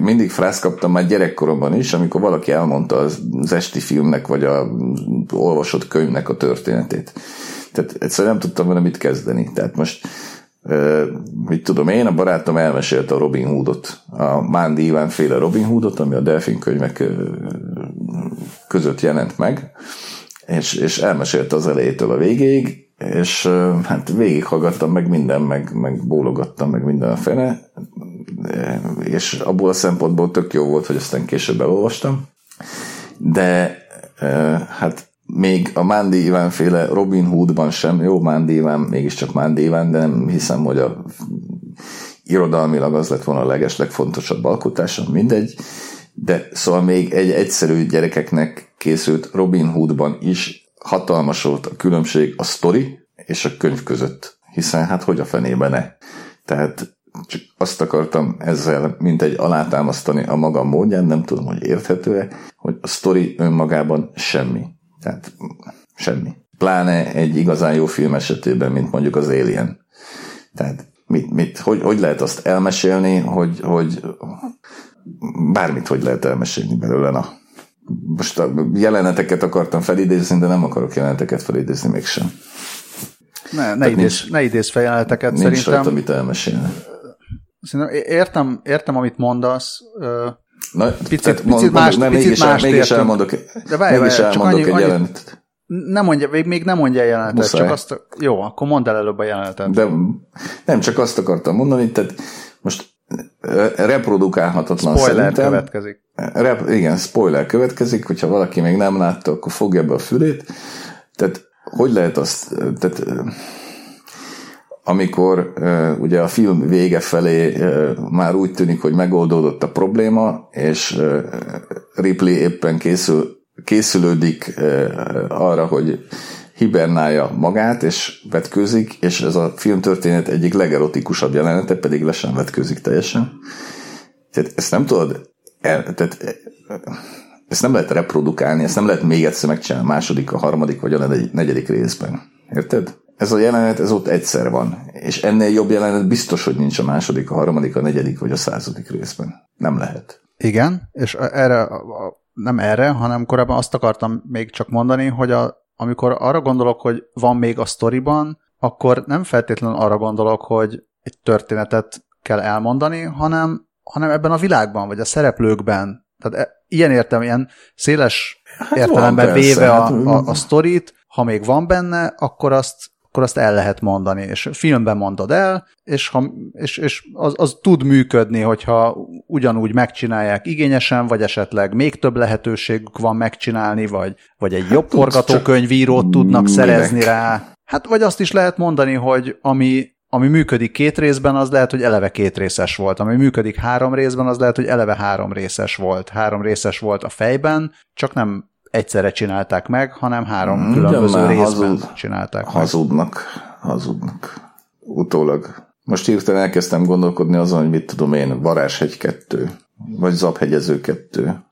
mindig frász kaptam már gyerekkoromban is, amikor valaki elmondta az esti filmnek, vagy a olvasott könyvnek a történetét. Tehát egyszerűen nem tudtam vele mit kezdeni. Tehát most mit tudom én, a barátom elmesélte a Robin Hoodot, a Mándi Iván féle Robin Hoodot, ami a Delfin könyvek között jelent meg, és, és elmesélte az elejétől a végéig, és hát végighallgattam meg minden, meg, meg bólogattam meg minden a fene, és abból a szempontból tök jó volt, hogy aztán később elolvastam, de hát még a Mándi Iván féle Robin Hoodban sem, jó, Mándi Iván, mégiscsak Mándi Iván, de nem hiszem, hogy a irodalmilag az lett volna a leges, legfontosabb alkotása, mindegy, de szóval még egy egyszerű gyerekeknek készült Robin Hoodban is hatalmas volt a különbség a sztori és a könyv között, hiszen hát hogy a fenében ne. Tehát csak azt akartam ezzel, mint egy alátámasztani a magam módján, nem tudom, hogy érthető-e, hogy a sztori önmagában semmi. Tehát semmi. Pláne egy igazán jó film esetében, mint mondjuk az Alien. Tehát mit, mit, hogy, hogy lehet azt elmesélni, hogy, hogy bármit hogy lehet elmesélni belőle, na. Most a jeleneteket akartam felidézni, de nem akarok jeleneteket felidézni mégsem. Ne, ne, idéz, nincs, ne idéz fel jeleneteket, nincs szerintem. Nincs rajta mit elmesélni. Szerintem értem, értem, amit mondasz. Na, picit, picit más, nem, picit mégis, más mégis elmondok, de várj, mégis várj, elmondok annyi, egy jelenetet. Nem mondja, még, még nem mondja a jelenetet, Muszáj. csak azt, jó, akkor mondd el előbb a jelenetet. De nem, csak azt akartam mondani, tehát most reprodukálhatatlan spoiler szerintem. következik. Rep, igen, spoiler következik, hogyha valaki még nem látta, akkor fogja be a fülét. Tehát hogy lehet azt, tehát amikor ugye a film vége felé már úgy tűnik, hogy megoldódott a probléma, és Ripley éppen készül, készülődik arra, hogy hibernálja magát, és vetkőzik, és ez a filmtörténet egyik legerotikusabb jelenete, pedig le sem vetkőzik teljesen. Tehát ezt nem tudod, el, tehát ezt nem lehet reprodukálni, ezt nem lehet még egyszer megcsinálni a második, a harmadik vagy a negyedik részben. Érted? Ez a jelenet, ez ott egyszer van. És ennél jobb jelenet biztos, hogy nincs a második, a harmadik, a negyedik vagy a századik részben. Nem lehet. Igen, és erre, nem erre, hanem korábban azt akartam még csak mondani, hogy a, amikor arra gondolok, hogy van még a sztoriban, akkor nem feltétlenül arra gondolok, hogy egy történetet kell elmondani, hanem, hanem ebben a világban, vagy a szereplőkben. Tehát e, ilyen értem, ilyen széles hát értelemben véve a, hát, a, a sztorit, ha még van benne, akkor azt akkor azt el lehet mondani, és filmben mondod el, és, ha, és, és az, az tud működni, hogyha ugyanúgy megcsinálják igényesen, vagy esetleg még több lehetőségük van megcsinálni, vagy, vagy egy hát jobb forgatókönyvírót tudnak minek? szerezni rá. Hát vagy azt is lehet mondani, hogy ami, ami működik két részben, az lehet, hogy eleve két részes volt. Ami működik három részben, az lehet, hogy eleve három részes volt. Három részes volt a fejben, csak nem egyszerre csinálták meg, hanem három mm, különböző részben hazud, csinálták hazudnak, meg. Hazudnak, Utólag. Most hirtelen elkezdtem gondolkodni azon, hogy mit tudom én, Varázshegy 2, vagy Zaphegyező 2,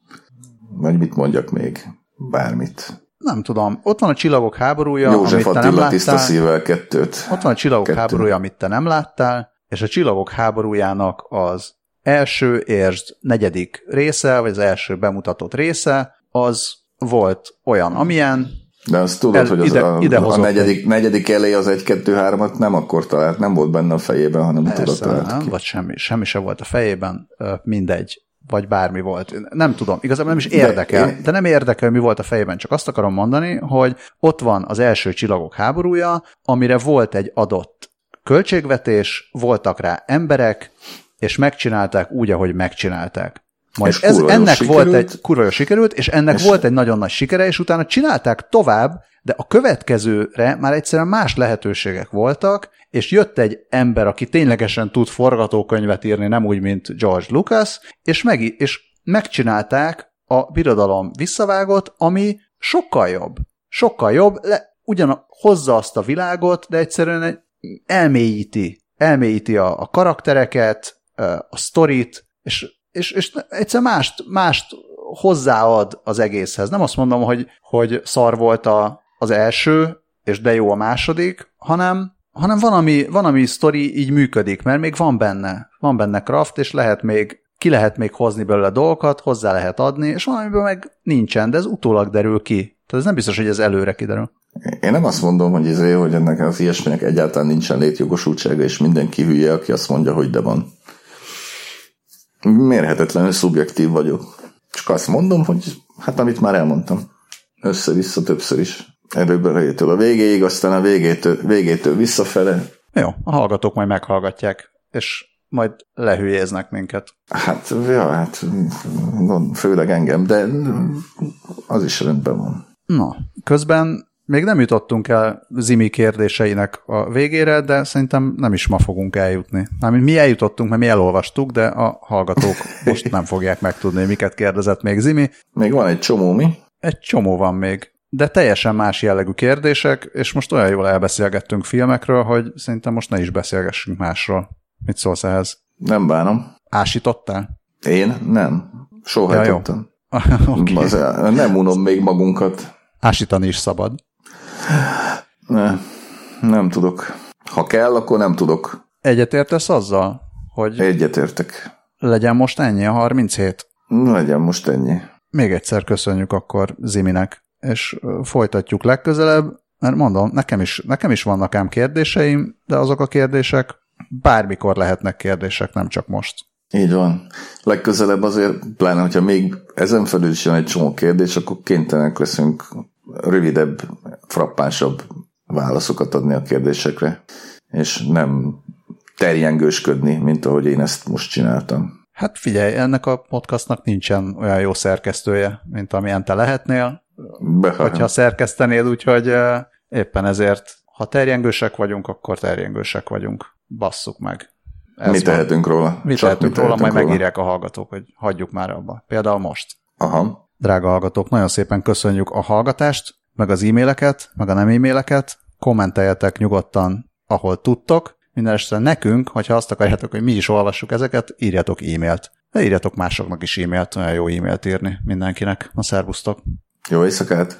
vagy mit mondjak még, bármit. Nem tudom. Ott van a Csillagok háborúja, József amit te Attila nem tiszta szívvel kettőt. Ott van a Csillagok Kettő. háborúja, amit te nem láttál, és a Csillagok háborújának az első, értsd, negyedik része, vagy az első bemutatott része, az volt olyan, amilyen. De azt tudod, el, hogy az ide, a, ide a negyedik, negyedik elé az 1-2-3-at nem akkor talált, nem volt benne a fejében, hanem tudod talált nem, ki. Vagy semmi, semmi sem volt a fejében, mindegy vagy bármi volt. Nem tudom, igazából nem is érdekel, de, én... de nem érdekel, mi volt a fejében, csak azt akarom mondani, hogy ott van az első csillagok háborúja, amire volt egy adott költségvetés, voltak rá emberek, és megcsinálták úgy, ahogy megcsinálták. Majd ez, ennek sikerült. volt egy kurva sikerült, és ennek és... volt egy nagyon nagy sikere, és utána csinálták tovább, de a következőre már egyszerűen más lehetőségek voltak, és jött egy ember, aki ténylegesen tud forgatókönyvet írni, nem úgy, mint George Lucas, és, meg, és megcsinálták a birodalom visszavágot, ami sokkal jobb. Sokkal jobb, le, ugyan hozza azt a világot, de egyszerűen elmélyíti. Elmélyíti a, a karaktereket, a sztorit, és, és, és egyszer mást, mást hozzáad az egészhez. Nem azt mondom, hogy, hogy szar volt a, az első, és de jó a második, hanem, hanem van, ami, van, ami sztori így működik, mert még van benne, van benne craft, és lehet még, ki lehet még hozni belőle dolgokat, hozzá lehet adni, és van, amiben meg nincsen, de ez utólag derül ki. Tehát ez nem biztos, hogy ez előre kiderül. Én nem azt mondom, hogy, izé, hogy ennek az ilyesminek egyáltalán nincsen létjogosultsága, és mindenki hülye, aki azt mondja, hogy de van. Mérhetetlenül szubjektív vagyok. Csak azt mondom, hogy hát amit már elmondtam. Össze-vissza többször is. Erőből a végéig, aztán a végétől, végétől visszafele. Jó, a hallgatók majd meghallgatják, és majd lehülyéznek minket. Hát, ja, hát főleg engem, de az is rendben van. Na, közben még nem jutottunk el Zimi kérdéseinek a végére, de szerintem nem is ma fogunk eljutni. Mármint mi eljutottunk, mert mi elolvastuk, de a hallgatók most nem fogják megtudni, miket kérdezett még Zimi. Még van egy csomó, mi? Egy csomó van még de teljesen más jellegű kérdések, és most olyan jól elbeszélgettünk filmekről, hogy szerintem most ne is beszélgessünk másról. Mit szólsz ehhez? Nem bánom. Ásítottál? Én? Nem. Soha ja, tettem. okay. Nem unom még magunkat. Ásítani is szabad. Ne, nem tudok. Ha kell, akkor nem tudok. Egyetértesz azzal, hogy... Egyetértek. Legyen most ennyi a 37? Legyen most ennyi. Még egyszer köszönjük akkor Ziminek és folytatjuk legközelebb, mert mondom, nekem is, nekem is vannak ám kérdéseim, de azok a kérdések bármikor lehetnek kérdések, nem csak most. Így van. Legközelebb azért, pláne, hogyha még ezen felül is jön egy csomó kérdés, akkor kénytelenek leszünk rövidebb, frappánsabb válaszokat adni a kérdésekre, és nem terjengősködni, mint ahogy én ezt most csináltam. Hát figyelj, ennek a podcastnak nincsen olyan jó szerkesztője, mint amilyen te lehetnél, Behajem. hogyha szerkesztenéd, úgyhogy éppen ezért, ha terjengősek vagyunk, akkor terjengősek vagyunk. Basszuk meg. Ez mi tehetünk van. róla? Mi Csak tehetünk mi róla, majd róla. megírják a hallgatók, hogy hagyjuk már abba. Például most. Aha. Drága hallgatók, nagyon szépen köszönjük a hallgatást, meg az e-maileket, meg a nem e-maileket. Kommenteljetek nyugodtan, ahol tudtok. Minden esetre nekünk, hogyha azt akarjátok, hogy mi is olvassuk ezeket, írjatok e-mailt. De írjatok másoknak is e-mailt, olyan jó e-mailt írni mindenkinek. Na, szervusztok! Jó éjszakát!